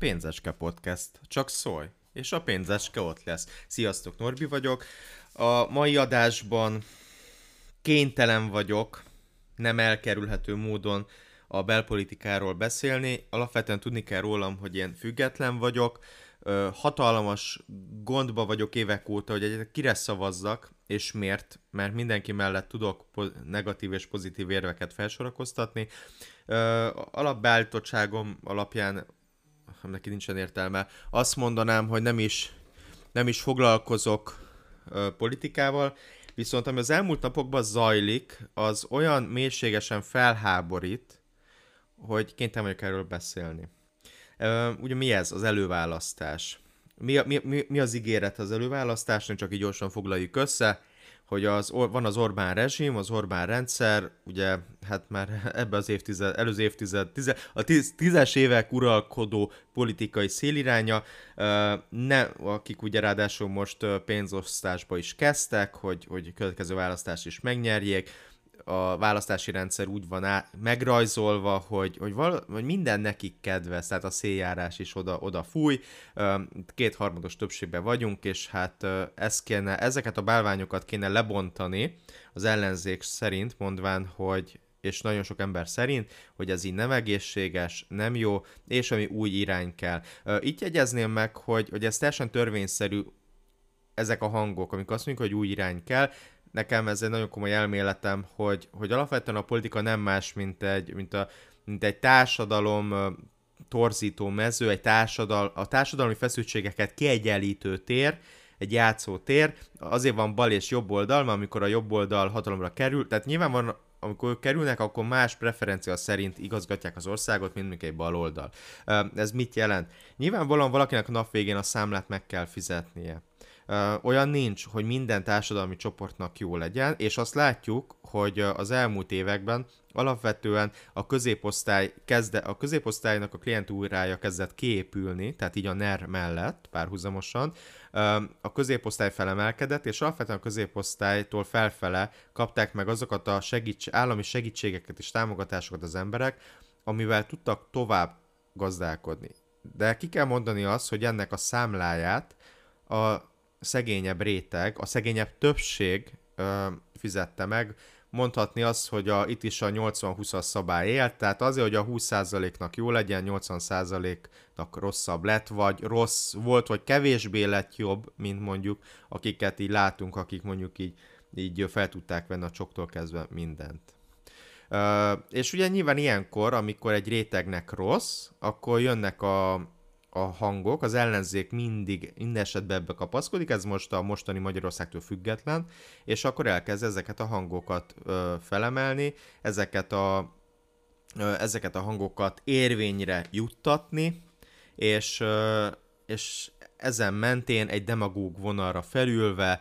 Pénzeske Podcast. Csak szólj, és a pénzeske ott lesz. Sziasztok, Norbi vagyok. A mai adásban kénytelen vagyok nem elkerülhető módon a belpolitikáról beszélni. Alapvetően tudni kell rólam, hogy én független vagyok, hatalmas gondba vagyok évek óta, hogy egy kire szavazzak, és miért, mert mindenki mellett tudok negatív és pozitív érveket felsorakoztatni. Alapbeállítottságom alapján, neki nincsen értelme, azt mondanám, hogy nem is, nem is foglalkozok politikával, viszont ami az elmúlt napokban zajlik, az olyan mélységesen felháborít, hogy kénytelen vagyok erről beszélni. Ugye mi ez? Az előválasztás. Mi, mi, mi, mi az ígéret az előválasztásnak, csak így gyorsan foglaljuk össze, hogy az, van az Orbán rezsim, az Orbán rendszer, ugye hát már ebbe az évtized, előző évtized, tize, a tiz, tízes évek uralkodó politikai széliránya, ne, akik ugye ráadásul most pénzosztásba is kezdtek, hogy, hogy következő választást is megnyerjék, a választási rendszer úgy van á, megrajzolva, hogy, hogy, val, hogy minden nekik kedves, tehát a széljárás is oda, oda fúj, kétharmados többségben vagyunk, és hát ez kéne, ezeket a bálványokat kéne lebontani az ellenzék szerint, mondván, hogy és nagyon sok ember szerint, hogy ez így nem egészséges, nem jó, és ami új irány kell. Itt jegyezném meg, hogy, hogy ez teljesen törvényszerű ezek a hangok, amikor azt mondjuk, hogy új irány kell, nekem ez egy nagyon komoly elméletem, hogy, hogy alapvetően a politika nem más, mint egy, mint a, mint egy társadalom torzító mező, egy társadal, a társadalmi feszültségeket kiegyenlítő tér, egy játszó tér, azért van bal és jobb oldal, mert amikor a jobb oldal hatalomra kerül, tehát nyilván van, amikor kerülnek, akkor más preferencia szerint igazgatják az országot, mint mondjuk egy bal oldal. Ez mit jelent? Nyilvánvalóan valakinek a nap végén a számlát meg kell fizetnie olyan nincs, hogy minden társadalmi csoportnak jó legyen, és azt látjuk, hogy az elmúlt években alapvetően a középosztály kezde, a középosztálynak a klientúrája kezdett kiépülni, tehát így a NER mellett párhuzamosan, a középosztály felemelkedett, és alapvetően a középosztálytól felfele kapták meg azokat a segíts- állami segítségeket és támogatásokat az emberek, amivel tudtak tovább gazdálkodni. De ki kell mondani azt, hogy ennek a számláját a szegényebb réteg, a szegényebb többség ö, fizette meg. Mondhatni azt, hogy a, itt is a 80-20-as szabály élt, tehát azért, hogy a 20%-nak jó legyen, 80%-nak rosszabb lett, vagy rossz volt, vagy kevésbé lett jobb, mint mondjuk akiket így látunk, akik mondjuk így, így fel tudták venni a csoktól kezdve mindent. Uh, és ugye nyilván ilyenkor, amikor egy rétegnek rossz, akkor jönnek a, a hangok, az ellenzék mindig minden esetben ebbe kapaszkodik, ez most a mostani Magyarországtól független, és akkor elkezd ezeket a hangokat ö, felemelni, ezeket a, ö, ezeket a hangokat érvényre juttatni, és, ö, és ezen mentén egy demagóg vonalra felülve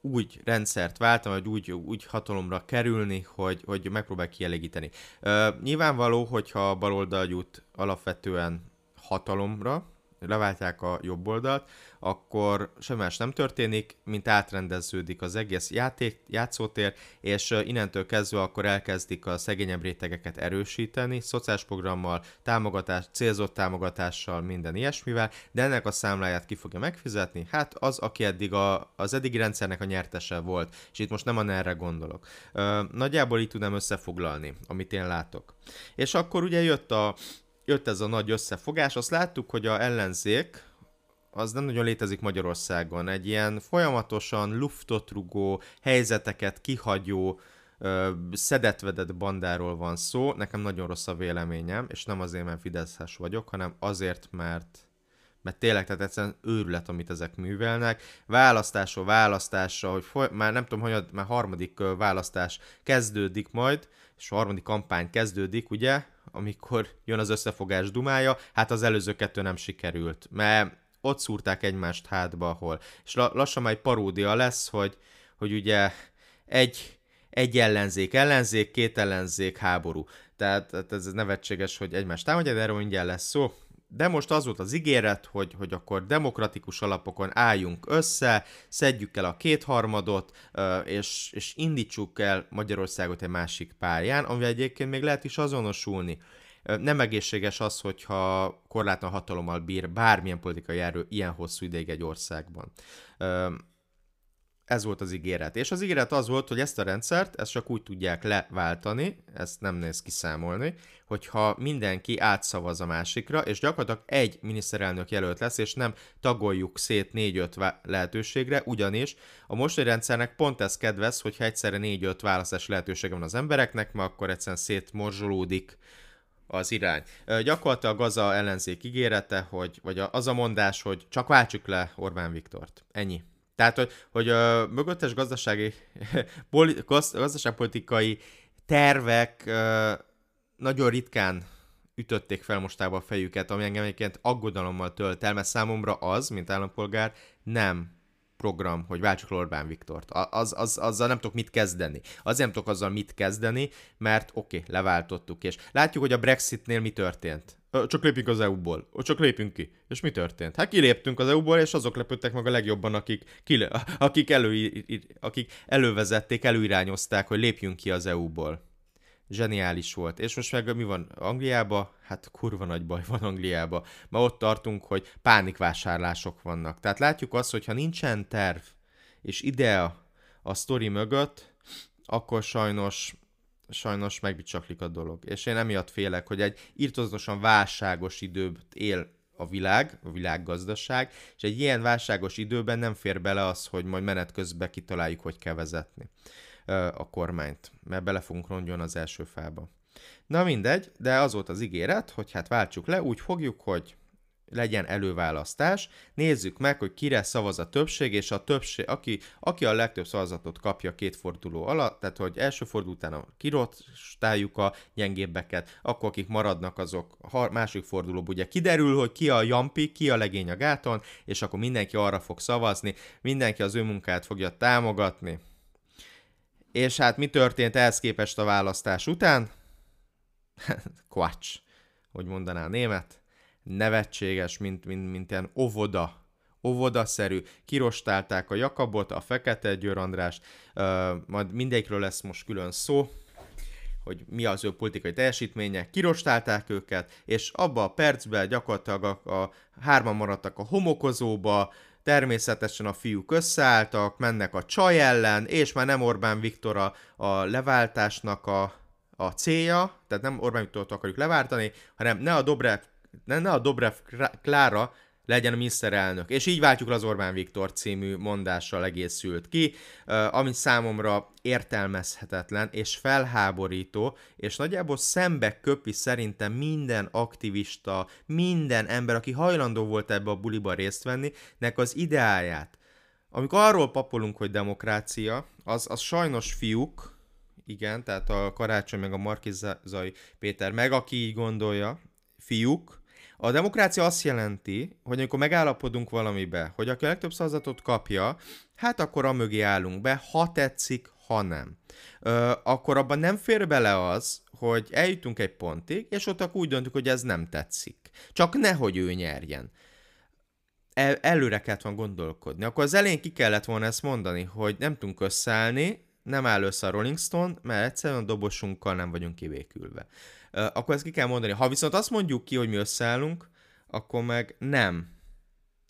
úgy rendszert váltam, vagy úgy, úgy hatalomra kerülni, hogy, hogy megpróbál kielégíteni. Ö, nyilvánvaló, hogyha a baloldal jut alapvetően hatalomra, leváltják a jobb oldalt, akkor semmi más nem történik, mint átrendeződik az egész játék, játszótér, és innentől kezdve akkor elkezdik a szegényebb rétegeket erősíteni, szociális programmal, támogatás, célzott támogatással, minden ilyesmivel, de ennek a számláját ki fogja megfizetni? Hát az, aki eddig a, az eddigi rendszernek a nyertese volt, és itt most nem a erre gondolok. Ö, nagyjából így tudnám összefoglalni, amit én látok. És akkor ugye jött a jött ez a nagy összefogás, azt láttuk, hogy a ellenzék, az nem nagyon létezik Magyarországon. Egy ilyen folyamatosan luftot rugó, helyzeteket kihagyó, szedetvedett bandáról van szó. Nekem nagyon rossz a véleményem, és nem azért, mert Fideszes vagyok, hanem azért, mert mert tényleg, tehát egyszerűen őrület, amit ezek művelnek. Választásról választásra, hogy foly- már nem tudom, hogy már harmadik választás kezdődik majd, és a harmadik kampány kezdődik, ugye, amikor jön az összefogás dumája, hát az előző kettő nem sikerült, mert ott szúrták egymást hátba, ahol. És lassan már egy paródia lesz, hogy, hogy ugye egy, egy ellenzék ellenzék, két ellenzék háború. Tehát, tehát ez nevetséges, hogy egymást támadja, de erről mindjárt lesz szó. De most az volt az ígéret, hogy, hogy akkor demokratikus alapokon álljunk össze, szedjük el a kétharmadot, és, és indítsuk el Magyarországot egy másik pályán, amivel egyébként még lehet is azonosulni. Nem egészséges az, hogyha korlátlan hatalommal bír bármilyen politikai erő ilyen hosszú ideig egy országban. Ez volt az ígéret. És az ígéret az volt, hogy ezt a rendszert, ezt csak úgy tudják leváltani, ezt nem néz kiszámolni, hogyha mindenki átszavaz a másikra, és gyakorlatilag egy miniszterelnök jelölt lesz, és nem tagoljuk szét négy-öt lehetőségre, ugyanis a mostani rendszernek pont ez kedvez, hogyha egyszerre négy-öt választás lehetősége van az embereknek, mert akkor egyszerűen szétmorzsolódik az irány. Gyakorlatilag az a ellenzék ígérete, hogy, vagy az a mondás, hogy csak váltsuk le Orbán Viktort. Ennyi. Tehát, hogy, hogy a mögöttes gazdasági, gazdaságpolitikai tervek nagyon ritkán ütötték fel mostába a fejüket, ami engem egyébként aggodalommal tölt el, mert számomra az, mint állampolgár, nem program, hogy váltsuk Orbán Viktort. Az, az, azzal nem tudok mit kezdeni. Azért nem tudok azzal mit kezdeni, mert oké, okay, leváltottuk. És látjuk, hogy a Brexitnél mi történt. Csak lépjünk az EU-ból. Csak lépünk ki. És mi történt? Hát kiléptünk az EU-ból, és azok lepődtek meg a legjobban, akik, kile, akik, elő, akik elővezették, előirányozták, hogy lépjünk ki az EU-ból. Zseniális volt. És most meg mi van Angliába? Hát kurva nagy baj van Angliába. Ma ott tartunk, hogy pánikvásárlások vannak. Tehát látjuk azt, hogy ha nincsen terv és idea a sztori mögött, akkor sajnos sajnos megbicsaklik a dolog. És én emiatt félek, hogy egy írtozatosan válságos időt él a világ, a világgazdaság, és egy ilyen válságos időben nem fér bele az, hogy majd menet közben kitaláljuk, hogy kell vezetni a kormányt, mert bele fogunk rongyon az első fába. Na mindegy, de az volt az ígéret, hogy hát váltsuk le, úgy fogjuk, hogy legyen előválasztás, nézzük meg, hogy kire szavaz a többség, és a többség, aki, aki a legtöbb szavazatot kapja két forduló alatt, tehát hogy első forduló után kirostáljuk a gyengébbeket, akkor akik maradnak, azok a másik fordulóban ugye kiderül, hogy ki a jampi, ki a legény a gáton, és akkor mindenki arra fog szavazni, mindenki az ő munkát fogja támogatni. És hát mi történt ehhez képest a választás után? Quatsch, hogy mondaná a német nevetséges, mint, mint, mint ilyen óvoda, óvodaszerű. Kirostálták a Jakabot, a Fekete Győr András, uh, majd mindegyikről lesz most külön szó, hogy mi az ő politikai teljesítménye, kirostálták őket, és abba a percben gyakorlatilag a, a hárman maradtak a homokozóba, természetesen a fiúk összeálltak, mennek a csaj ellen, és már nem Orbán Viktor a, a leváltásnak a, a célja, tehát nem Orbán Viktort akarjuk leváltani, hanem ne a Dobrev ne, ne a Dobrev Klára legyen a miniszterelnök. És így váltjuk az Orbán Viktor című mondással egészült ki, ami számomra értelmezhetetlen és felháborító, és nagyjából szembe köpi szerintem minden aktivista, minden ember, aki hajlandó volt ebbe a buliba részt venni, nek az ideáját. Amikor arról papolunk, hogy demokrácia, az, az sajnos fiúk, igen, tehát a Karácsony meg a Markizai Péter meg, aki így gondolja, fiúk, a demokrácia azt jelenti, hogy amikor megállapodunk valamibe, hogy aki a legtöbb szavazatot kapja, hát akkor a mögé állunk be, ha tetszik, ha nem. Ö, akkor abban nem fér bele az, hogy eljutunk egy pontig, és ott úgy döntünk, hogy ez nem tetszik. Csak nehogy ő nyerjen. El, előre kellett volna gondolkodni. Akkor az elején ki kellett volna ezt mondani, hogy nem tudunk összeállni, nem áll össze a Rolling Stone, mert egyszerűen a dobosunkkal nem vagyunk kivékülve akkor ezt ki kell mondani. Ha viszont azt mondjuk ki, hogy mi összeállunk, akkor meg nem.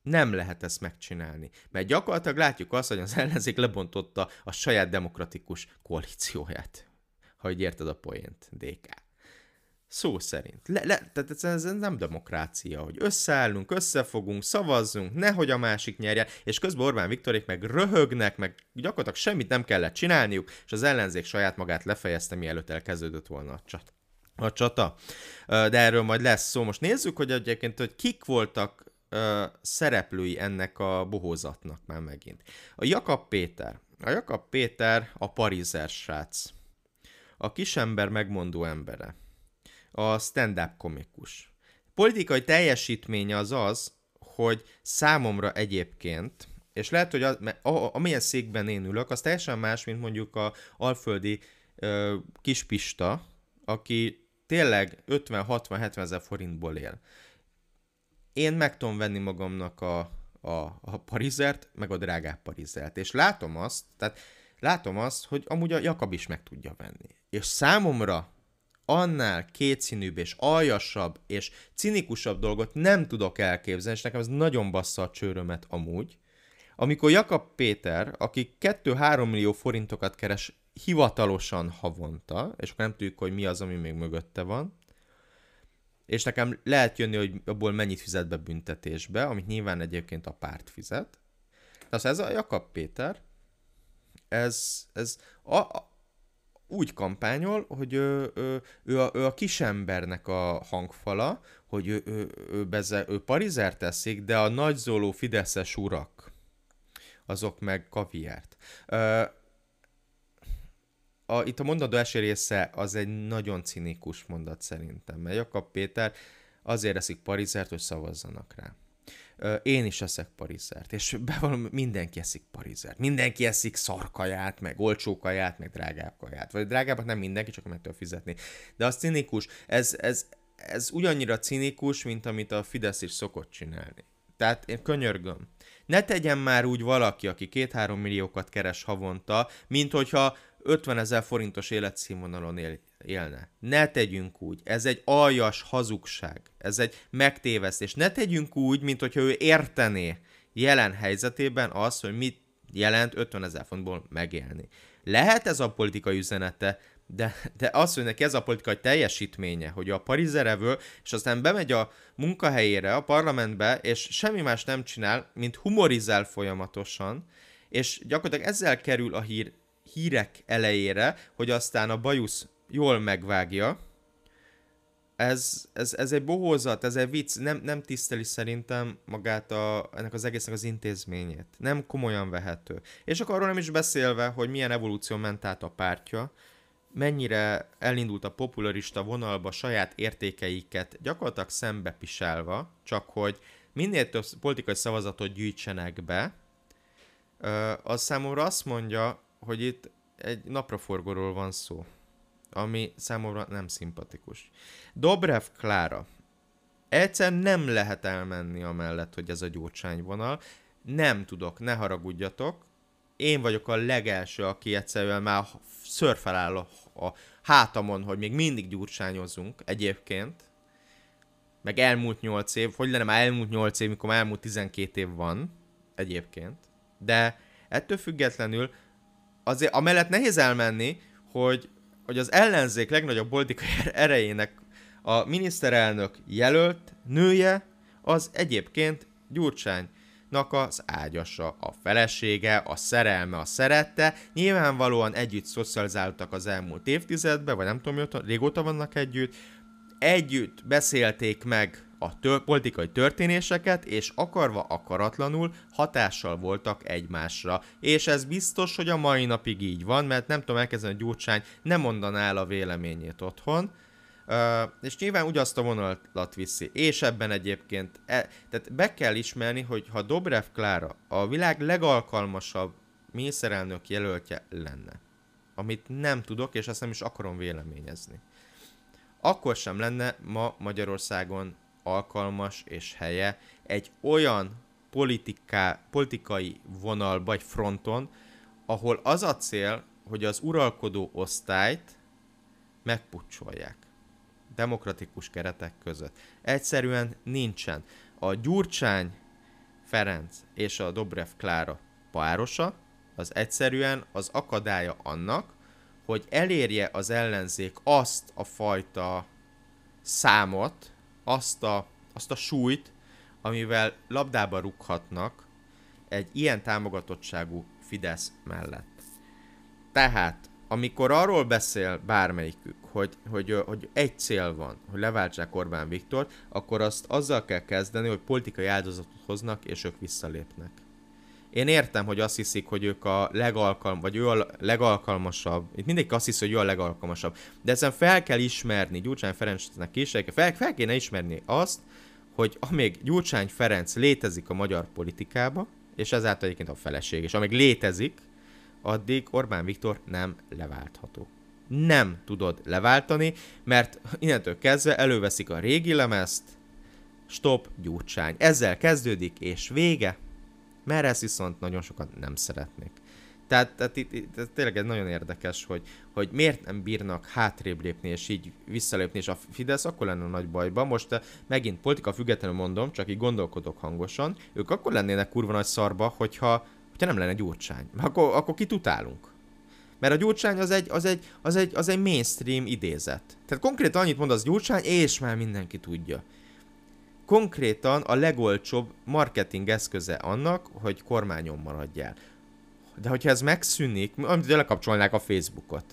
Nem lehet ezt megcsinálni. Mert gyakorlatilag látjuk azt, hogy az ellenzék lebontotta a saját demokratikus koalícióját. Ha így érted a poént, DK. Szó szerint. Le, le, tehát ez nem demokrácia, hogy összeállunk, összefogunk, szavazzunk, nehogy a másik nyerje, és közben Orbán Viktorék meg röhögnek, meg gyakorlatilag semmit nem kellett csinálniuk, és az ellenzék saját magát lefejezte, mielőtt elkezdődött volna a csat a csata. De erről majd lesz szó. Most nézzük, hogy egyébként, hogy kik voltak szereplői ennek a bohózatnak már megint. A Jakab Péter. A Jakab Péter a parizer srác. A kisember megmondó embere. A stand-up komikus. Politikai teljesítménye az az, hogy számomra egyébként, és lehet, hogy az, amilyen székben én ülök, az teljesen más, mint mondjuk a alföldi uh, kispista, aki tényleg 50-60-70 ezer forintból él. Én meg tudom venni magamnak a, a, a parizert, meg a drágább parizert. És látom azt, tehát látom azt, hogy amúgy a Jakab is meg tudja venni. És számomra annál kétszínűbb és aljasabb és cinikusabb dolgot nem tudok elképzelni, és nekem ez nagyon bassza a csőrömet amúgy, amikor Jakab Péter, aki 2-3 millió forintokat keres hivatalosan havonta, és akkor nem tudjuk, hogy mi az, ami még mögötte van, és nekem lehet jönni, hogy abból mennyit fizet be büntetésbe, amit nyilván egyébként a párt fizet. De az ez a Jakab Péter, ez, ez a, a, úgy kampányol, hogy ő, ő, ő, a, ő a kisembernek a hangfala, hogy ő, ő, ő, beze, ő parizer teszik, de a nagyzóló fideszes urak, azok meg kaviárt. Ö, a, itt a mondató első része az egy nagyon cinikus mondat szerintem, mert Jakab Péter azért eszik parizert, hogy szavazzanak rá. Én is eszek parizert, és bevallom, mindenki eszik parizert. Mindenki eszik szarkaját, meg olcsó kaját, meg drágább kaját. Vagy drágábbat nem mindenki, csak meg fizetni. De az cinikus. Ez, ez, ez ugyannyira cinikus, mint amit a Fidesz is szokott csinálni. Tehát én könyörgöm. Ne tegyen már úgy valaki, aki két-három milliókat keres havonta, mint hogyha 50 ezer forintos életszínvonalon él, élne. Ne tegyünk úgy. Ez egy aljas hazugság. Ez egy megtévesztés. Ne tegyünk úgy, mint hogyha ő értené jelen helyzetében az, hogy mit jelent 50 ezer fontból megélni. Lehet ez a politikai üzenete, de, de az, hogy neki ez a politikai teljesítménye, hogy a parizerevő, és aztán bemegy a munkahelyére, a parlamentbe, és semmi más nem csinál, mint humorizál folyamatosan, és gyakorlatilag ezzel kerül a hír hírek elejére, hogy aztán a bajusz jól megvágja. Ez, ez, ez egy bohózat, ez egy vicc, nem, nem tiszteli szerintem magát a, ennek az egésznek az intézményét. Nem komolyan vehető. És akkor arról nem is beszélve, hogy milyen evolúció ment át a pártja, mennyire elindult a popularista vonalba saját értékeiket gyakorlatilag szembepisálva, csak hogy minél több politikai szavazatot gyűjtsenek be, az számomra azt mondja, hogy itt egy napraforgóról van szó, ami számomra nem szimpatikus. Dobrev Klára. Egyszer nem lehet elmenni amellett, hogy ez a gyurcsányvonal. Nem tudok, ne haragudjatok. Én vagyok a legelső, aki egyszerűen már szörfeláll a, a hátamon, hogy még mindig gyurcsányozunk egyébként. Meg elmúlt 8 év, hogy lenne már elmúlt 8 év, mikor már elmúlt 12 év van egyébként. De ettől függetlenül azért amellett nehéz elmenni, hogy, hogy az ellenzék legnagyobb politikai erejének a miniszterelnök jelölt nője az egyébként Gyurcsánynak az ágyasa, a felesége, a szerelme, a szerette. Nyilvánvalóan együtt szocializáltak az elmúlt évtizedben, vagy nem tudom, régóta vannak együtt. Együtt beszélték meg a tör- politikai történéseket, és akarva akaratlanul hatással voltak egymásra. És ez biztos, hogy a mai napig így van, mert nem tudom elkezdeni, hogy Gyurcsány nem mondaná el a véleményét otthon, Uh, és nyilván ugyanazt a vonalat viszi. És ebben egyébként, e, tehát be kell ismerni, hogy ha Dobrev Klára a világ legalkalmasabb miniszterelnök jelöltje lenne, amit nem tudok, és ezt nem is akarom véleményezni, akkor sem lenne ma Magyarországon alkalmas és helye egy olyan politiká, politikai vonal vagy fronton, ahol az a cél, hogy az uralkodó osztályt megpucsolják demokratikus keretek között. Egyszerűen nincsen. A Gyurcsány Ferenc és a Dobrev Klára párosa az egyszerűen az akadálya annak, hogy elérje az ellenzék azt a fajta számot, azt a, azt a súlyt, amivel labdába rúghatnak egy ilyen támogatottságú Fidesz mellett. Tehát, amikor arról beszél bármelyikük, hogy, hogy, hogy egy cél van, hogy leváltsák Orbán Viktor, akkor azt azzal kell kezdeni, hogy politikai áldozatot hoznak, és ők visszalépnek. Én értem, hogy azt hiszik, hogy ők a legalkalm, vagy ő a legalkalmasabb. Itt mindenki azt hiszi, hogy ő a legalkalmasabb. De ezen fel kell ismerni, Gyurcsány Ferencnek is, fel, fel kéne ismerni azt, hogy amíg Gyurcsány Ferenc létezik a magyar politikába, és ezáltal egyébként a feleség, és amíg létezik, addig Orbán Viktor nem leváltható. Nem tudod leváltani, mert innentől kezdve előveszik a régi lemezt, stop, Gyurcsány. Ezzel kezdődik, és vége, mert ezt viszont nagyon sokan nem szeretnék. Tehát, tehát itt, itt, ez tényleg ez nagyon érdekes, hogy, hogy miért nem bírnak hátrébb lépni, és így visszalépni, és a Fidesz akkor lenne nagy bajban. Most eh, megint politika függetlenül mondom, csak így gondolkodok hangosan, ők akkor lennének kurva nagy szarba, hogyha, hogyha nem lenne gyurcsány. Akkor, akkor kit utálunk? Mert a Gyurcsány az egy, az, egy, az, egy, az egy mainstream idézet. Tehát konkrétan annyit mond az Gyurcsány, és már mindenki tudja. Konkrétan a legolcsóbb marketing eszköze annak, hogy kormányon maradjál. De hogyha ez megszűnik, amit lekapcsolnák a Facebookot,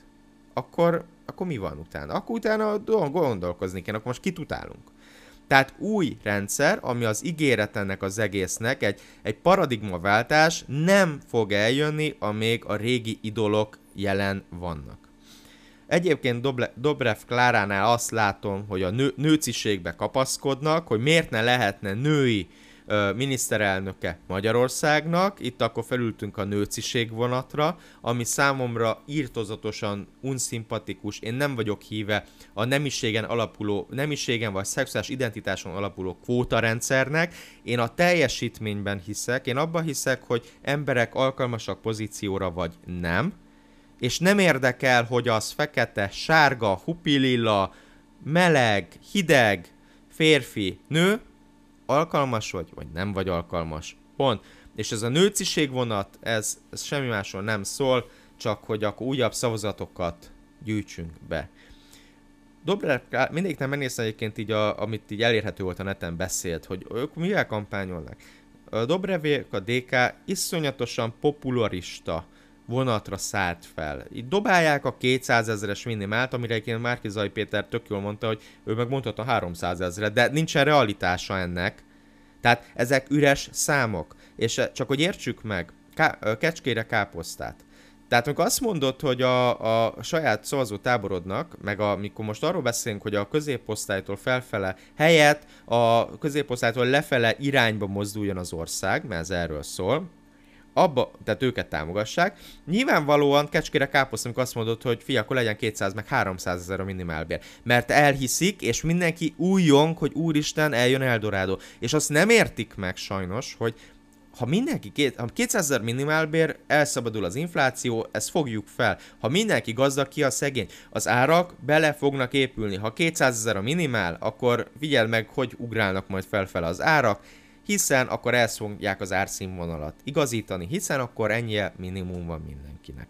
akkor, akkor mi van utána? Akkor utána gondolkozni kell, akkor most kit utálunk? Tehát új rendszer, ami az ígéret ennek az egésznek, egy, egy paradigmaváltás nem fog eljönni, amíg a régi idolok jelen vannak. Egyébként Dobrev Kláránál azt látom, hogy a nő, nőciségbe kapaszkodnak, hogy miért ne lehetne női ö, miniszterelnöke Magyarországnak. Itt akkor felültünk a nőciség vonatra, ami számomra írtozatosan unszimpatikus. Én nem vagyok híve a nemiségen alapuló, nemiségen vagy szexuális identitáson alapuló kvótarendszernek. Én a teljesítményben hiszek, én abban hiszek, hogy emberek alkalmasak pozícióra vagy nem, és nem érdekel, hogy az fekete, sárga, hupililla, meleg, hideg, férfi, nő, alkalmas vagy, vagy nem vagy alkalmas. Pont. És ez a nőciség vonat, ez, ez semmi másról nem szól, csak hogy akkor újabb szavazatokat gyűjtsünk be. Dobrev, mindig nem megnéztem egyébként így, a, amit így elérhető volt a neten beszélt, hogy ők mivel kampányolnak. Dobrevék, a DK iszonyatosan popularista vonatra szállt fel. Itt dobálják a 200 ezeres minimált, amire egyébként Márki Zaj Péter tök jól mondta, hogy ő meg mondhatta 300 ezeret, de nincsen realitása ennek. Tehát ezek üres számok. És eh, csak hogy értsük meg, ká- kecskére káposztát. Tehát amikor azt mondod, hogy a, a saját szavazó táborodnak, meg amikor most arról beszélünk, hogy a középosztálytól felfele helyett a középosztálytól lefele irányba mozduljon az ország, mert ez erről szól, abba, tehát őket támogassák. Nyilvánvalóan kecskére káposzt, amikor azt mondod, hogy fia, akkor legyen 200 meg 300 ezer a minimálbér. Mert elhiszik, és mindenki újjong, hogy úristen, eljön Eldorado. És azt nem értik meg sajnos, hogy ha mindenki, két, ha 200 ezer minimálbér, elszabadul az infláció, ezt fogjuk fel. Ha mindenki gazdag, ki a szegény? Az árak bele fognak épülni. Ha 200 ezer a minimál, akkor figyeld meg, hogy ugrálnak majd felfele az árak, hiszen akkor elszongják az árszínvonalat igazítani, hiszen akkor ennyi minimum van mindenkinek.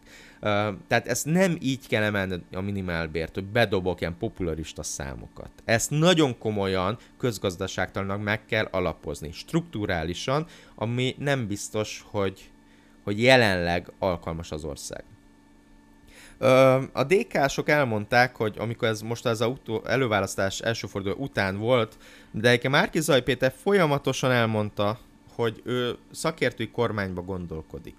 Tehát ezt nem így kell emelni a minimálbért, hogy bedobok ilyen popularista számokat. Ezt nagyon komolyan közgazdaságtalannak meg kell alapozni, strukturálisan, ami nem biztos, hogy, hogy jelenleg alkalmas az ország. A DK-sok elmondták, hogy amikor ez most ez a utó, előválasztás első forduló után volt, de egyébként Márki Zaj Péter folyamatosan elmondta, hogy ő szakértői kormányba gondolkodik.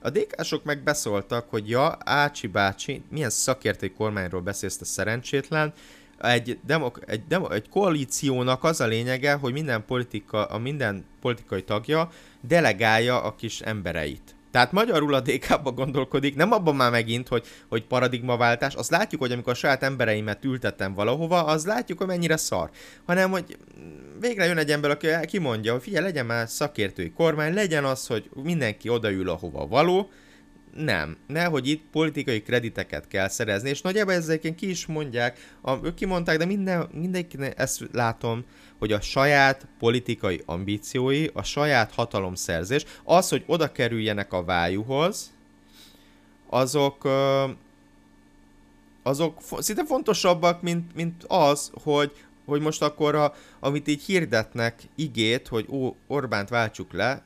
A DK-sok meg beszóltak, hogy ja, Ácsi bácsi, milyen szakértői kormányról beszélsz a szerencsétlen, egy, demok- egy, demo- egy koalíciónak az a lényege, hogy minden politika, a minden politikai tagja delegálja a kis embereit. Tehát magyarul a DK-ba gondolkodik, nem abban már megint, hogy, hogy paradigmaváltás, azt látjuk, hogy amikor a saját embereimet ültettem valahova, az látjuk, hogy mennyire szar. Hanem, hogy végre jön egy ember, aki kimondja, hogy figyelj, legyen már szakértői kormány, legyen az, hogy mindenki odaül, ahova való, nem. Nehogy itt politikai krediteket kell szerezni, és nagyjából ezzel ki is mondják, a, ők kimondták, de minden, mindenki ezt látom, hogy a saját politikai ambíciói, a saját hatalomszerzés, az, hogy oda kerüljenek a vájuhoz, azok azok szinte fontosabbak, mint, mint az, hogy, hogy most akkor, a, amit így hirdetnek igét, hogy ó, Orbánt váltsuk le,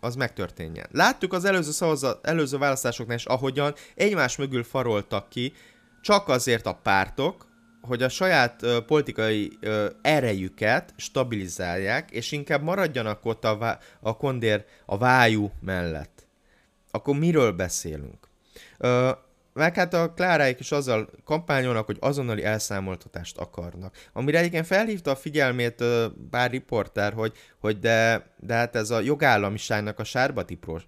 az megtörténjen. Láttuk az előző, szavazat, előző választásoknál is, ahogyan egymás mögül faroltak ki, csak azért a pártok, hogy a saját ö, politikai ö, erejüket stabilizálják, és inkább maradjanak ott a, vá- a kondér a vájú mellett. Akkor miről beszélünk? Ö, meg hát a Kláráik is azzal kampányolnak, hogy azonnali elszámoltatást akarnak. Amire egyébként felhívta a figyelmét bár riporter, hogy, hogy de, de hát ez a jogállamiságnak a sárba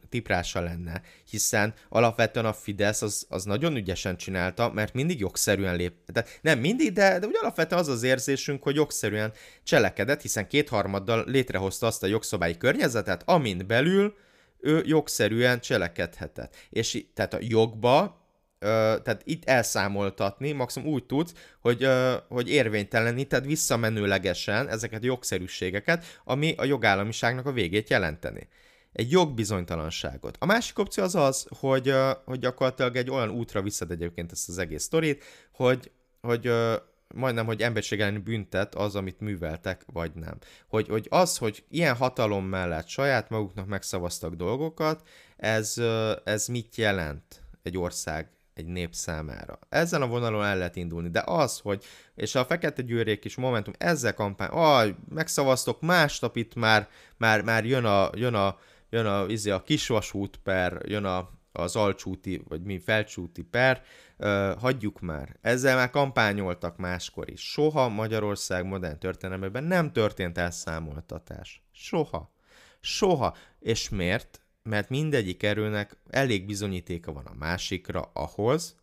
tiprása lenne, hiszen alapvetően a Fidesz az, az nagyon ügyesen csinálta, mert mindig jogszerűen lép. Tehát nem mindig, de, de úgy alapvetően az az érzésünk, hogy jogszerűen cselekedett, hiszen kétharmaddal létrehozta azt a jogszabályi környezetet, amin belül ő jogszerűen cselekedhetett. És tehát a jogba tehát itt elszámoltatni maximum úgy tudsz, hogy, hogy érvényteleníted visszamenőlegesen ezeket a jogszerűségeket, ami a jogállamiságnak a végét jelenteni. Egy jogbizonytalanságot. A másik opció az az, hogy, hogy gyakorlatilag egy olyan útra visszad egyébként ezt az egész sztorit, hogy, hogy majdnem, hogy emberiség elleni büntet az, amit műveltek, vagy nem. Hogy, hogy az, hogy ilyen hatalom mellett saját maguknak megszavaztak dolgokat, ez, ez mit jelent egy ország egy nép számára. Ezen a vonalon el lehet indulni, de az, hogy, és a Fekete Győrék is Momentum ezzel kampány, aj, megszavaztok, másnap itt már, már, már jön a, jön a, jön a, izé, a kisvasút per, jön a, az alcsúti, vagy mi felcsúti per, uh, hagyjuk már. Ezzel már kampányoltak máskor is. Soha Magyarország modern történelmében nem történt elszámoltatás. Soha. Soha. És miért? Mert mindegyik erőnek elég bizonyítéka van a másikra ahhoz,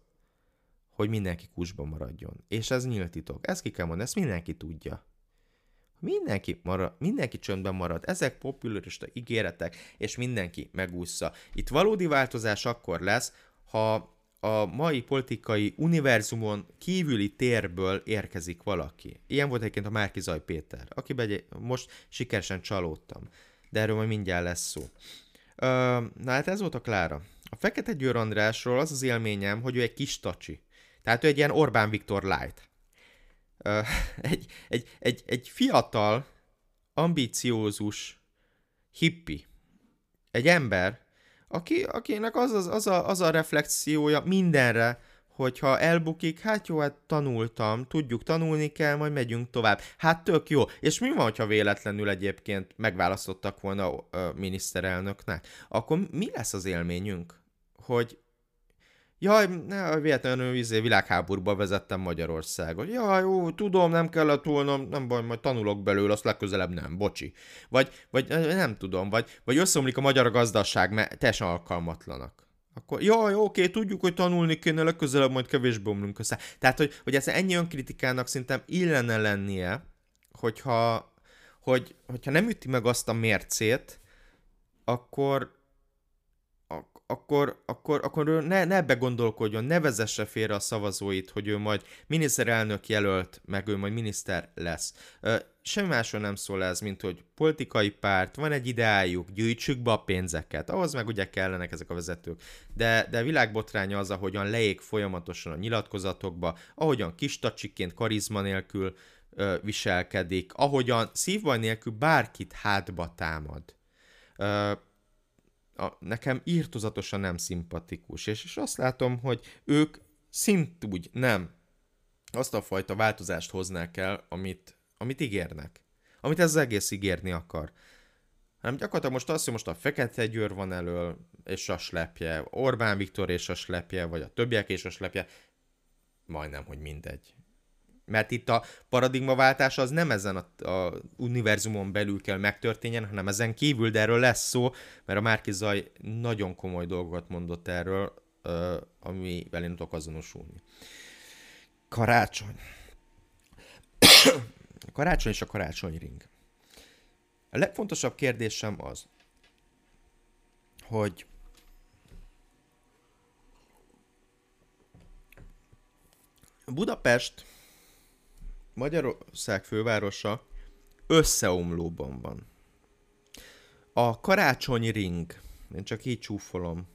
hogy mindenki kusba maradjon. És ez nyílt titok. Ezt ki kell mondani, ezt mindenki tudja. Mindenki, marad, mindenki csöndben marad. Ezek populista ígéretek, és mindenki megúszza. Itt valódi változás akkor lesz, ha a mai politikai univerzumon kívüli térből érkezik valaki. Ilyen volt egyébként a Márkizaj Péter, akiben most sikeresen csalódtam. De erről majd mindjárt lesz szó na hát ez volt a Klára. A Fekete Győr Andrásról az az élményem, hogy ő egy kis tacsi. Tehát ő egy ilyen Orbán Viktor light. Ö, egy, egy, egy, egy fiatal, ambiciózus hippi. Egy ember, aki, akinek az, az, az, a, az a reflexiója mindenre, hogyha elbukik, hát jó, hát tanultam, tudjuk, tanulni kell, majd megyünk tovább. Hát tök jó. És mi van, ha véletlenül egyébként megválasztottak volna a miniszterelnöknek? Akkor mi lesz az élményünk? Hogy Jaj, ne, véletlenül izé, világháborúba vezettem Magyarországot. Jaj, jó, tudom, nem kellett volna, nem baj, majd tanulok belőle, azt legközelebb nem, bocsi. Vagy, vagy nem tudom, vagy, vagy összeomlik a magyar gazdaság, mert teljesen alkalmatlanak. Akkor jaj, oké, tudjuk, hogy tanulni kéne, legközelebb majd kevésbé omlunk össze. Tehát, hogy, hogy ez ennyi önkritikának szerintem illene lennie, hogyha, hogy, hogyha nem üti meg azt a mércét, akkor, akkor, akkor, akkor ő ne, ne ebbe gondolkodjon, ne vezesse félre a szavazóit, hogy ő majd miniszterelnök jelölt, meg ő majd miniszter lesz. Semmi másról nem szól ez, mint hogy politikai párt, van egy ideájuk, gyűjtsük be a pénzeket, ahhoz meg ugye kellenek ezek a vezetők. De, de világbotránya az, ahogyan leég folyamatosan a nyilatkozatokba, ahogyan kis tacsiként, karizma nélkül ö, viselkedik, ahogyan szívbaj nélkül bárkit hátba támad. Ö, a, nekem írtozatosan nem szimpatikus, és, és azt látom, hogy ők szintúgy nem azt a fajta változást hoznák el, amit, amit ígérnek. Amit ez az egész ígérni akar. Hanem gyakorlatilag most azt, hogy most a Fekete Győr van elől, és a slepje, Orbán Viktor és a slepje, vagy a többiek és a slepje, majdnem, hogy mindegy. Mert itt a paradigmaváltás az nem ezen a, a univerzumon belül kell megtörténjen, hanem ezen kívül, de erről lesz szó, mert a Márki Zaj nagyon komoly dolgokat mondott erről, amivel én tudok azonosulni. Karácsony. karácsony és a karácsonyring. A legfontosabb kérdésem az, hogy Budapest Magyarország fővárosa összeomlóban van. A karácsony ring, én csak így csúfolom,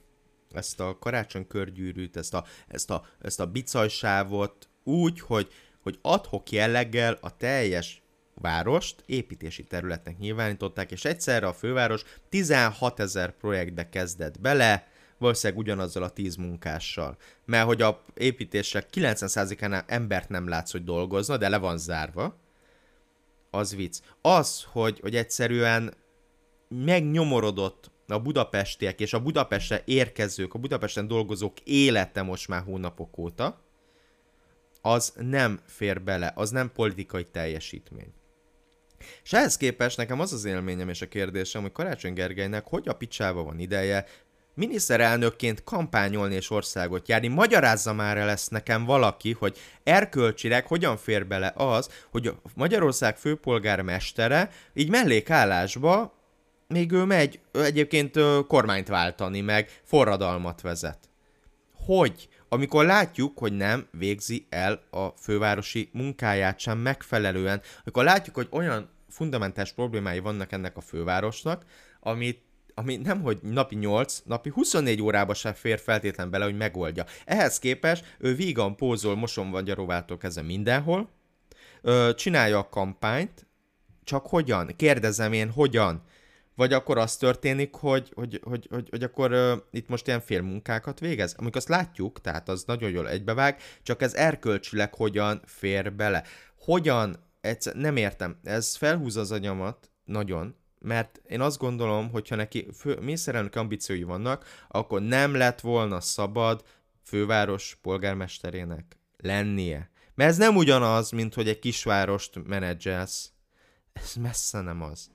ezt a karácsony körgyűrűt, ezt a, ezt a, ezt a bicajsávot úgy, hogy, hogy adhok jelleggel a teljes várost építési területnek nyilvánították, és egyszerre a főváros 16 ezer projektbe kezdett bele, valószínűleg ugyanazzal a 10 munkással. Mert hogy a építések 90%-ánál embert nem látsz, hogy dolgozna, de le van zárva, az vicc. Az, hogy, hogy egyszerűen megnyomorodott a budapestiek és a Budapestre érkezők, a Budapesten dolgozók élete most már hónapok óta, az nem fér bele, az nem politikai teljesítmény. És ehhez képest nekem az az élményem és a kérdésem, hogy Karácsony Gergelynek hogy a picsába van ideje miniszterelnökként kampányolni és országot járni. Magyarázza már el ezt nekem valaki, hogy erkölcsileg hogyan fér bele az, hogy a Magyarország főpolgármestere így mellékállásba még ő megy egyébként kormányt váltani, meg forradalmat vezet. Hogy? Amikor látjuk, hogy nem végzi el a fővárosi munkáját sem megfelelően, amikor látjuk, hogy olyan fundamentális problémái vannak ennek a fővárosnak, amit ami nem, hogy napi 8, napi 24 órába sem fér feltétlen bele, hogy megoldja. Ehhez képest ő vígan pózol moson vagy gyarovától kezdve mindenhol, ö, csinálja a kampányt, csak hogyan? Kérdezem én, hogyan? Vagy akkor az történik, hogy, hogy, hogy, hogy, hogy akkor ö, itt most ilyen félmunkákat végez? Amikor azt látjuk, tehát az nagyon jól egybevág, csak ez erkölcsileg hogyan fér bele. Hogyan? Egyszer, nem értem. Ez felhúz az agyamat, nagyon, mert én azt gondolom, hogyha neki fő, mészszerelnök ambíciói vannak, akkor nem lett volna szabad főváros polgármesterének lennie. Mert ez nem ugyanaz, mint hogy egy kisvárost menedzselsz. Ez messze nem az.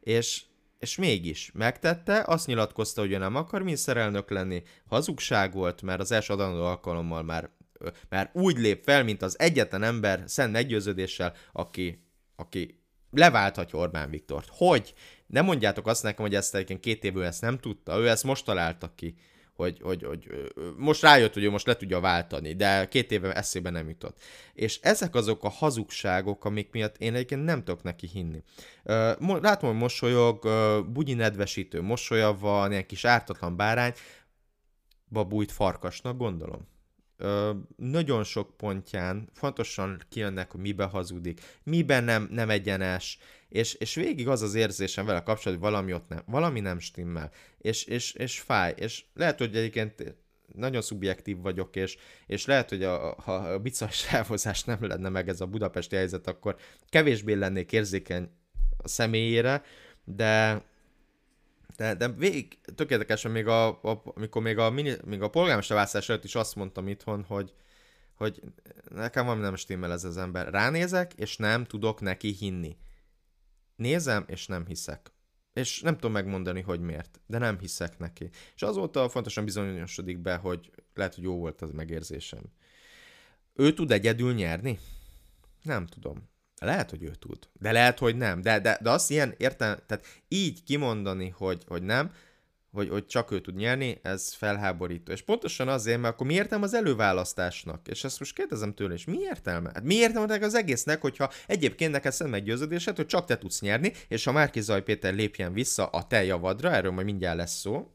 És, és mégis megtette, azt nyilatkozta, hogy ő nem akar miniszterelnök lenni. Hazugság volt, mert az első adandó alkalommal már, már úgy lép fel, mint az egyetlen ember szent meggyőződéssel, aki, aki leválthatja Orbán Viktort. Hogy? Nem mondjátok azt nekem, hogy ezt egyébként két évvel ezt nem tudta, ő ezt most találta ki, hogy, hogy, hogy most rájött, hogy ő most le tudja váltani, de két éve eszébe nem jutott. És ezek azok a hazugságok, amik miatt én egyébként nem tudok neki hinni. Látom, hogy mosolyog, bugyi nedvesítő mosolya van, ilyen kis ártatlan bárány, babújt farkasnak gondolom ö, nagyon sok pontján fontosan kijönnek, hogy mibe hazudik, miben nem, nem egyenes, és, és végig az az érzésem vele kapcsolatban, hogy valami ott nem, valami nem stimmel, és, és, és fáj, és lehet, hogy egyébként nagyon szubjektív vagyok, és, és lehet, hogy a, ha a bicajs sávozás nem lenne meg ez a budapesti helyzet, akkor kevésbé lennék érzékeny a személyére, de, de, de végig tökéletesen még a, a, amikor még a, mini, még a polgármester választás előtt is azt mondtam itthon, hogy, hogy nekem valami nem stimmel ez az ember. Ránézek, és nem tudok neki hinni. Nézem, és nem hiszek. És nem tudom megmondani, hogy miért, de nem hiszek neki. És azóta fontosan bizonyosodik be, hogy lehet, hogy jó volt az megérzésem. Ő tud egyedül nyerni? Nem tudom. Lehet, hogy ő tud, de lehet, hogy nem. De, de, de azt ilyen értem, tehát így kimondani, hogy, hogy nem, hogy, hogy csak ő tud nyerni, ez felháborító. És pontosan azért, mert akkor mi értem az előválasztásnak? És ezt most kérdezem tőle, és mi értelme? Hát mi értelme az egésznek, hogyha egyébként neked szent meggyőződésed, hogy csak te tudsz nyerni, és ha Márki Zaj Péter lépjen vissza a te javadra, erről majd mindjárt lesz szó,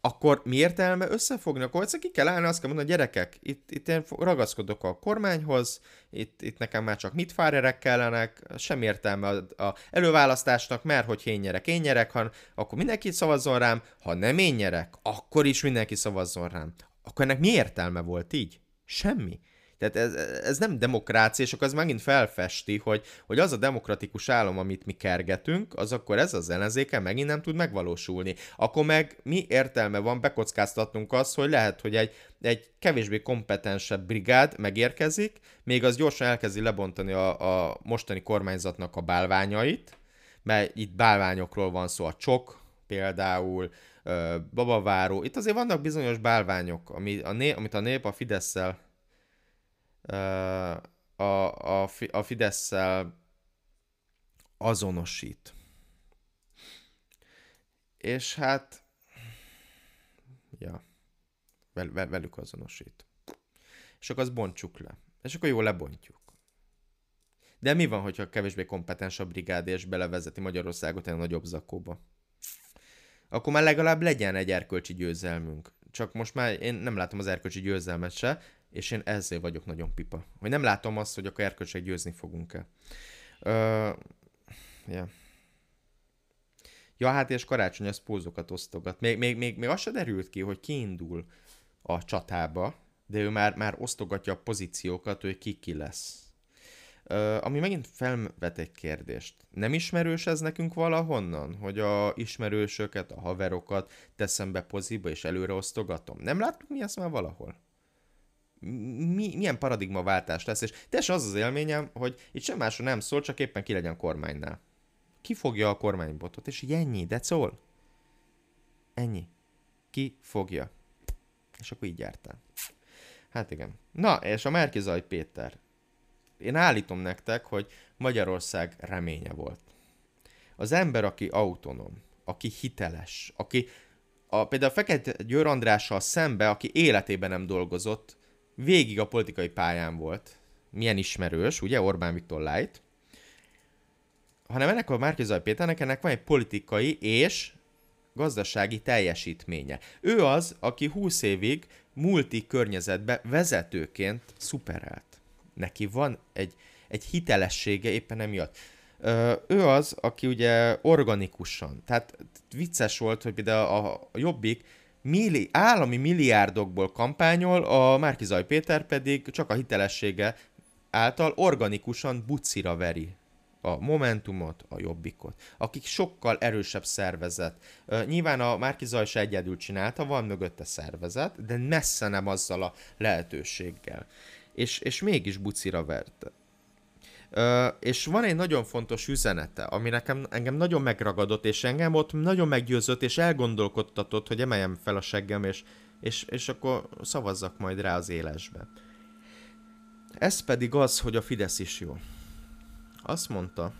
akkor mi értelme összefogni? Akkor egyszer ki kell állni, azt kell mondani, gyerekek, itt, itt én ragaszkodok a kormányhoz, itt, itt nekem már csak mit fárerek kellenek, sem értelme a, a előválasztásnak, mert hogy én nyerek, én nyerek, ha, akkor mindenki szavazzon rám, ha nem én nyerek, akkor is mindenki szavazzon rám. Akkor ennek mi értelme volt így? Semmi. Tehát ez, ez nem demokrácia, és akkor az megint felfesti, hogy, hogy az a demokratikus állam, amit mi kergetünk, az akkor ez az ellenzéke megint nem tud megvalósulni. Akkor meg mi értelme van bekockáztatnunk azt, hogy lehet, hogy egy, egy kevésbé kompetensebb brigád megérkezik, még az gyorsan elkezdi lebontani a, a mostani kormányzatnak a bálványait, mert itt bálványokról van szó, a csok például, babaváró, itt azért vannak bizonyos bálványok, ami a né, amit a nép a fidesz a, a, a fidesz azonosít. És hát, ja, vel, vel, velük azonosít. És akkor azt bontsuk le. És akkor jó lebontjuk. De mi van, hogyha kevésbé kompetens a brigád és belevezeti Magyarországot egy nagyobb zakóba? Akkor már legalább legyen egy erkölcsi győzelmünk. Csak most már én nem látom az erkölcsi győzelmet se, és én ezzel vagyok nagyon pipa. Hogy nem látom azt, hogy akkor erkölcsek győzni fogunk-e. Uh, yeah. Ja, hát és karácsony az pózokat osztogat. Még, még, még, még az se derült ki, hogy kiindul a csatába, de ő már, már osztogatja a pozíciókat, hogy ki ki lesz. Uh, ami megint felvet egy kérdést. Nem ismerős ez nekünk valahonnan, hogy a ismerősöket, a haverokat teszem be poziba és előre osztogatom? Nem láttuk mi ezt már valahol? Mi, milyen paradigmaváltás lesz, és teljesen az az élményem, hogy itt sem másról nem szól, csak éppen ki legyen kormánynál. Ki fogja a kormánybotot, és így ennyi, de szól. Ennyi. Ki fogja. És akkor így jártál. Hát igen. Na, és a Márkizaj Péter. Én állítom nektek, hogy Magyarország reménye volt. Az ember, aki autonóm, aki hiteles, aki a, például a Fekete Győr Andrással szembe, aki életében nem dolgozott, végig a politikai pályán volt. Milyen ismerős, ugye, Orbán Viktor Light. Hanem ennek a Márkizaj Péternek ennek van egy politikai és gazdasági teljesítménye. Ő az, aki 20 évig multi környezetbe vezetőként szuperelt. Neki van egy, egy hitelessége éppen emiatt. Ő az, aki ugye organikusan, tehát vicces volt, hogy például a Jobbik milli, állami milliárdokból kampányol, a Márkizaj Péter pedig csak a hitelessége által organikusan bucira veri a Momentumot, a Jobbikot, akik sokkal erősebb szervezet. Nyilván a Márki Zaj se egyedül csinálta, van mögötte szervezet, de messze nem azzal a lehetőséggel. És, és mégis bucira verte. És van egy nagyon fontos üzenete, ami nekem, engem nagyon megragadott, és engem ott nagyon meggyőzött, és elgondolkodtatott, hogy emeljem fel a seggem, és, és, és akkor szavazzak majd rá az élesbe. Ez pedig az, hogy a Fidesz is jó azt mondta,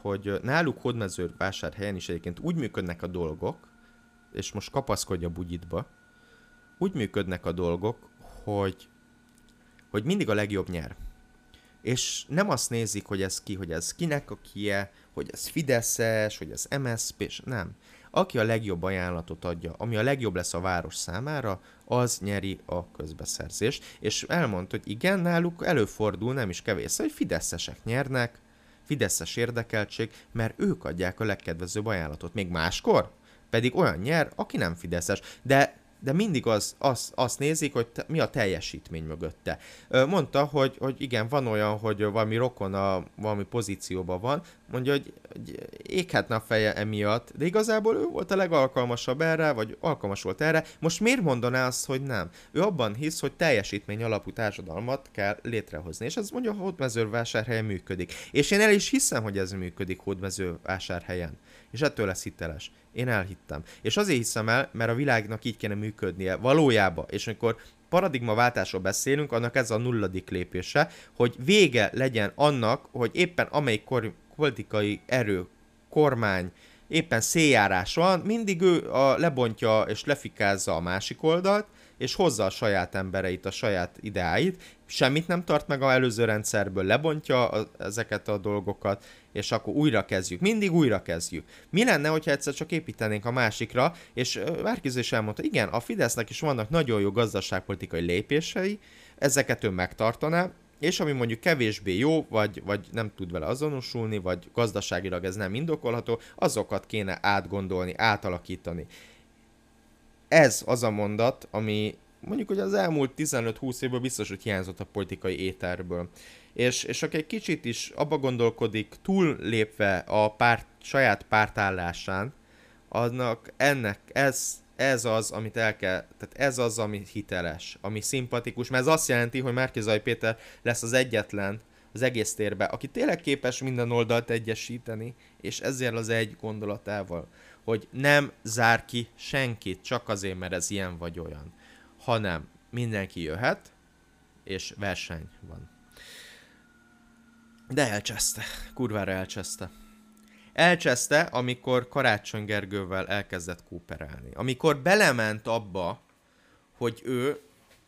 hogy náluk hódmezővásárhelyen is egyébként úgy működnek a dolgok, és most kapaszkodj a bugyitba, úgy működnek a dolgok, hogy, hogy mindig a legjobb nyer. És nem azt nézik, hogy ez ki, hogy ez kinek a kie, hogy ez Fideszes, hogy ez MSZP, és nem. Aki a legjobb ajánlatot adja, ami a legjobb lesz a város számára, az nyeri a közbeszerzést. És elmondta, hogy igen, náluk előfordul, nem is kevés, hogy fideszesek nyernek, fideszes érdekeltség, mert ők adják a legkedvezőbb ajánlatot. Még máskor pedig olyan nyer, aki nem fideszes. De de mindig az, az, azt nézik, hogy te, mi a teljesítmény mögötte. Mondta, hogy, hogy igen, van olyan, hogy valami rokon a valami pozícióban van, mondja, hogy, hogy éghetne a feje emiatt, de igazából ő volt a legalkalmasabb erre, vagy alkalmas volt erre. Most miért mondaná azt, hogy nem? Ő abban hisz, hogy teljesítmény alapú társadalmat kell létrehozni, és ez mondja, Hódmezővásárhelyen működik. És én el is hiszem, hogy ez működik Hódmezővásárhelyen. És ettől lesz hiteles. Én elhittem. És azért hiszem el, mert a világnak így kéne működnie valójában. És amikor paradigmaváltásról beszélünk, annak ez a nulladik lépése, hogy vége legyen annak, hogy éppen amelyik kor- politikai erő, kormány, éppen széljárás van, mindig ő a, lebontja és lefikázza a másik oldalt, és hozza a saját embereit, a saját ideáit, semmit nem tart meg a előző rendszerből, lebontja a, ezeket a dolgokat, és akkor újra kezdjük. Mindig újra kezdjük. Mi lenne, hogyha egyszer csak építenénk a másikra, és Márkiző is elmondta, igen, a Fidesznek is vannak nagyon jó gazdaságpolitikai lépései, ezeket ő megtartaná, és ami mondjuk kevésbé jó, vagy, vagy nem tud vele azonosulni, vagy gazdaságilag ez nem indokolható, azokat kéne átgondolni, átalakítani. Ez az a mondat, ami mondjuk, hogy az elmúlt 15-20 évből biztos, hogy hiányzott a politikai éterből. És, és aki egy kicsit is abba gondolkodik, túl lépve a párt, saját pártállásán, annak ennek, ez, ez az, amit el kell, tehát ez az, ami hiteles, ami szimpatikus, mert ez azt jelenti, hogy Márkizaj Péter lesz az egyetlen az egész térben, aki tényleg képes minden oldalt egyesíteni, és ezzel az egy gondolatával, hogy nem zár ki senkit, csak azért, mert ez ilyen vagy olyan, hanem mindenki jöhet, és verseny van. De elcseszte, kurvára elcseszte. Elcseszte, amikor Karácsony Gergővel elkezdett kooperálni. Amikor belement abba, hogy ő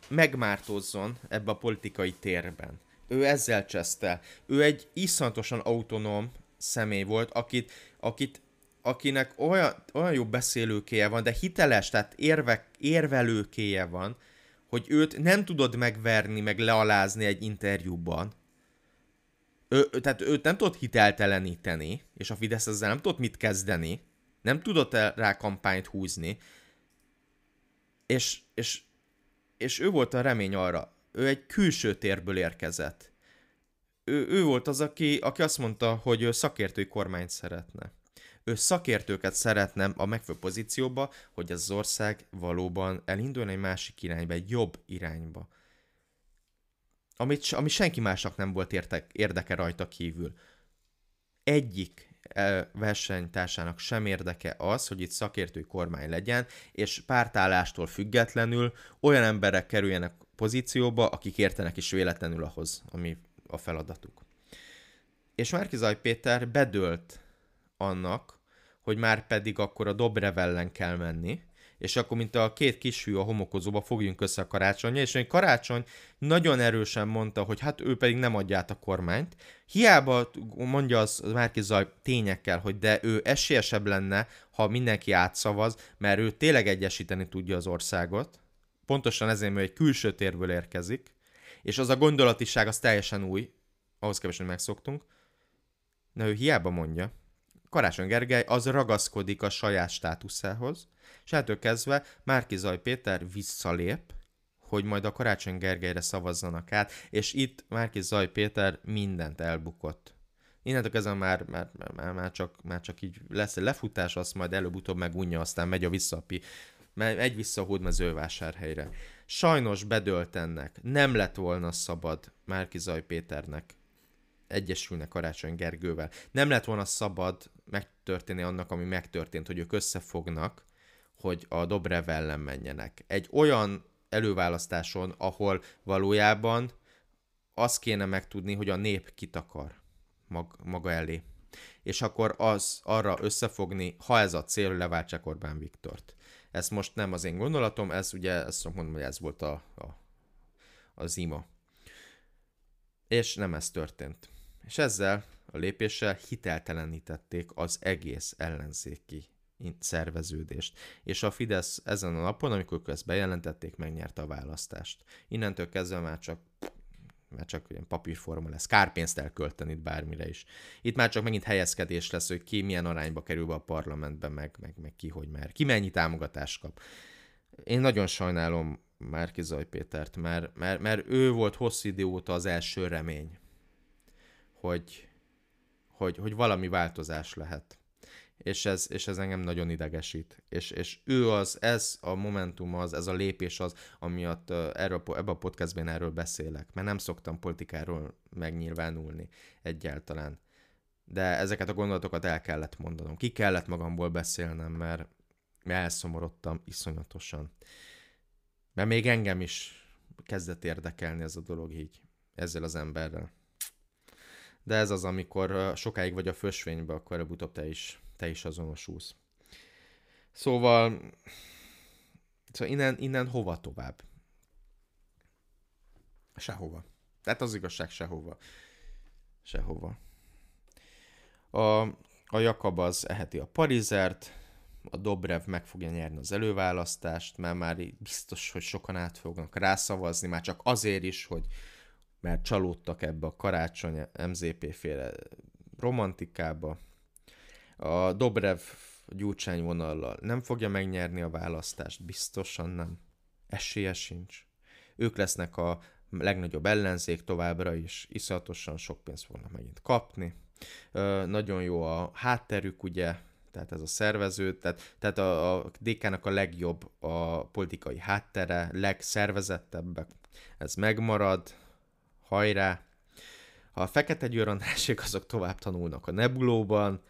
megmártózzon ebbe a politikai térben. Ő ezzel cseszte. Ő egy iszonyatosan autonóm személy volt, akit, akit akinek olyan, olyan jó beszélőkéje van, de hiteles, tehát érvek, érvelőkéje van, hogy őt nem tudod megverni, meg lealázni egy interjúban, ő, tehát őt nem tudott hitelteleníteni, és a Fidesz ezzel nem tudott mit kezdeni, nem tudott rá kampányt húzni, és, és, és ő volt a remény arra. Ő egy külső térből érkezett. Ő, ő volt az, aki, aki azt mondta, hogy ő szakértői kormányt szeretne. Ő szakértőket szeretne a megfelelő pozícióba, hogy az ország valóban elinduljon egy másik irányba, egy jobb irányba amit, ami senki másnak nem volt értek, érdeke rajta kívül. Egyik e, versenytársának sem érdeke az, hogy itt szakértői kormány legyen, és pártállástól függetlenül olyan emberek kerüljenek pozícióba, akik értenek is véletlenül ahhoz, ami a feladatuk. És Márkizaj Péter bedőlt annak, hogy már pedig akkor a Dobrev ellen kell menni, és akkor, mint a két kisfiú a homokozóba fogjunk össze a karácsonyja, és egy karácsony nagyon erősen mondta, hogy hát ő pedig nem adja át a kormányt. Hiába mondja az Márki Zaj tényekkel, hogy de ő esélyesebb lenne, ha mindenki átszavaz, mert ő tényleg egyesíteni tudja az országot. Pontosan ezért, mert egy külső térből érkezik, és az a gondolatiság az teljesen új, ahhoz hogy megszoktunk. De ő hiába mondja, Karácsony Gergely az ragaszkodik a saját státuszához, és ettől kezdve Márki Péter visszalép, hogy majd a Karácsony Gergelyre szavazzanak át, és itt Márki Zaj Péter mindent elbukott. Innentől kezdve már, már, már, már, csak, már csak így lesz egy lefutás, azt majd előbb-utóbb megunja, aztán megy a visszapi, egy vissza a hódmezővásárhelyre. Sajnos bedölt ennek. Nem lett volna szabad Márki Zaj Péternek egyesülne Karácsony Gergővel. Nem lett volna szabad megtörténni annak, ami megtörtént, hogy ők összefognak, hogy a Dobrev ellen menjenek. Egy olyan előválasztáson, ahol valójában azt kéne megtudni, hogy a nép kit akar mag, maga elé. És akkor az arra összefogni, ha ez a cél, leváltsák Orbán Viktort. Ez most nem az én gondolatom, ez ugye, ezt mondom, hogy ez volt a, a, a zima. És nem ez történt. És ezzel a lépéssel hiteltelenítették az egész ellenzéki szerveződést. És a Fidesz ezen a napon, amikor ezt bejelentették, megnyerte a választást. Innentől kezdve már csak már csak ilyen papírforma lesz, kárpénzt elkölteni itt bármire is. Itt már csak megint helyezkedés lesz, hogy ki milyen arányba kerül be a parlamentbe, meg, meg, meg ki hogy mer, ki mennyi támogatást kap. Én nagyon sajnálom Márki Zaj Pétert, mert, mert, mert ő volt hosszú idő óta az első remény, hogy, hogy, hogy valami változás lehet. És ez, és ez engem nagyon idegesít. És, és ő az, ez a momentum az, ez a lépés az, amiatt erről, ebben a podcastben erről beszélek. Mert nem szoktam politikáról megnyilvánulni egyáltalán. De ezeket a gondolatokat el kellett mondanom. Ki kellett magamból beszélnem, mert elszomorodtam iszonyatosan. Mert még engem is kezdett érdekelni ez a dolog így, ezzel az emberrel de ez az, amikor sokáig vagy a fösvénybe, akkor előbb-utóbb te is, te is azonosulsz. Szóval, szóval innen, innen hova tovább? Sehova. Tehát az igazság sehova. Sehova. A, a Jakab az eheti a Parizert, a Dobrev meg fogja nyerni az előválasztást, mert már biztos, hogy sokan át fognak rászavazni, már csak azért is, hogy mert csalódtak ebbe a karácsony MZP féle romantikába. A Dobrev Gyurcsány vonallal nem fogja megnyerni a választást, biztosan nem. Esélye sincs. Ők lesznek a legnagyobb ellenzék továbbra is, iszonyatosan sok pénzt fognak megint kapni. Ö, nagyon jó a hátterük, ugye, tehát ez a szervező, tehát, tehát a, a DK-nak a legjobb a politikai háttere, legszervezettebbek, ez megmarad, hajrá! A Fekete Győr azok tovább tanulnak a Nebulóban,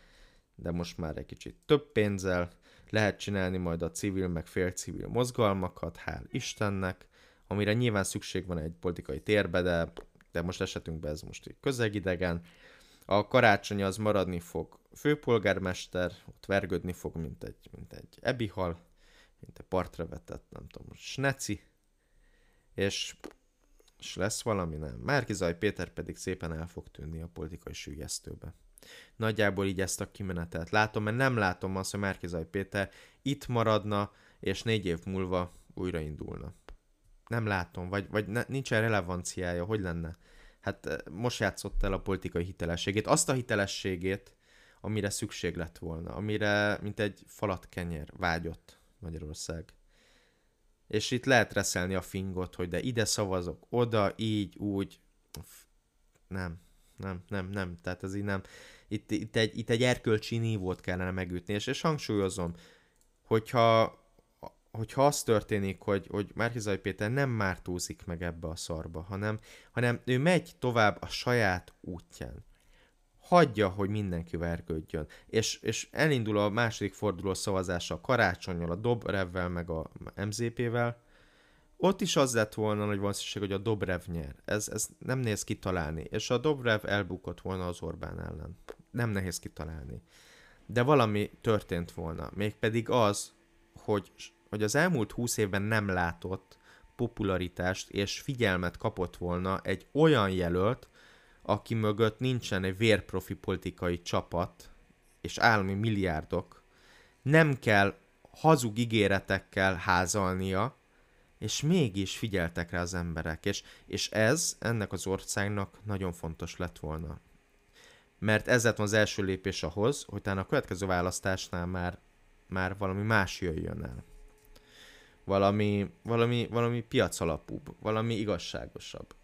de most már egy kicsit több pénzzel, lehet csinálni majd a civil meg félcivil mozgalmakat, hál' Istennek, amire nyilván szükség van egy politikai térbe, de, de most esetünkben ez most egy közegidegen. A karácsony az maradni fog főpolgármester, ott vergődni fog, mint egy, mint egy ebihal, mint egy partra vetett, nem tudom, sneci, és és lesz valami? Nem. Márkizaj Péter pedig szépen el fog tűnni a politikai sügyesztőbe. Nagyjából így ezt a kimenetet látom, mert nem látom azt, hogy Márkizaj Péter itt maradna, és négy év múlva újraindulna. Nem látom, vagy, vagy ne, nincsen relevanciája, hogy lenne? Hát eh, most játszott el a politikai hitelességét, azt a hitelességét, amire szükség lett volna, amire, mint egy falat kenyer vágyott Magyarország és itt lehet reszelni a fingot, hogy de ide szavazok, oda, így, úgy. Nem, nem, nem, nem, tehát ez így nem. Itt, itt, egy, itt egy erkölcsi nívót kellene megütni, és, és hangsúlyozom, hogyha, hogyha az történik, hogy, hogy Márkizai Péter nem mártózik meg ebbe a szarba, hanem, hanem ő megy tovább a saját útján hagyja, hogy mindenki vergődjön. És, és elindul a második forduló szavazása a karácsonyjal, a Dobrevvel, meg a MZP-vel. Ott is az lett volna, hogy van szükség, hogy a Dobrev nyer. Ez, ez nem néz kitalálni. És a Dobrev elbukott volna az Orbán ellen. Nem nehéz kitalálni. de valami történt volna. Mégpedig az, hogy, hogy az elmúlt húsz évben nem látott popularitást és figyelmet kapott volna egy olyan jelölt, aki mögött nincsen egy vérprofi politikai csapat és állami milliárdok, nem kell hazug ígéretekkel házalnia, és mégis figyeltek rá az emberek, és, és ez ennek az országnak nagyon fontos lett volna. Mert ez lett az első lépés ahhoz, hogy a következő választásnál már, már valami más jöjjön el. Valami, valami, valami piac alapúbb, valami igazságosabb.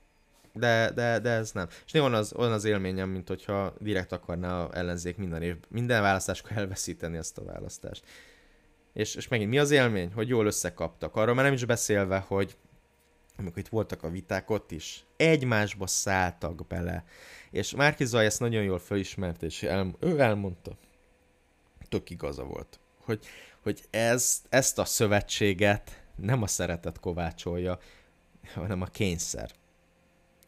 De, de, de ez nem. És néha az, olyan az élményem, mint hogyha direkt akarná a ellenzék minden, év, minden választáskor elveszíteni ezt a választást. És, és megint mi az élmény? Hogy jól összekaptak. Arról már nem is beszélve, hogy amikor itt voltak a viták, ott is egymásba szálltak bele. És Márki Zaj ezt nagyon jól felismert, és el, ő elmondta, tök igaza volt, hogy, hogy ez, ezt a szövetséget nem a szeretet kovácsolja, hanem a kényszer.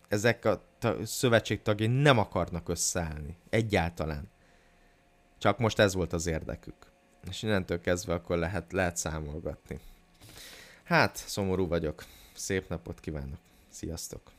Ezek a ta- szövetség tagjai nem akarnak összeállni. Egyáltalán. Csak most ez volt az érdekük. És innentől kezdve akkor lehet, lehet számolgatni. Hát, szomorú vagyok. Szép napot kívánok. Sziasztok!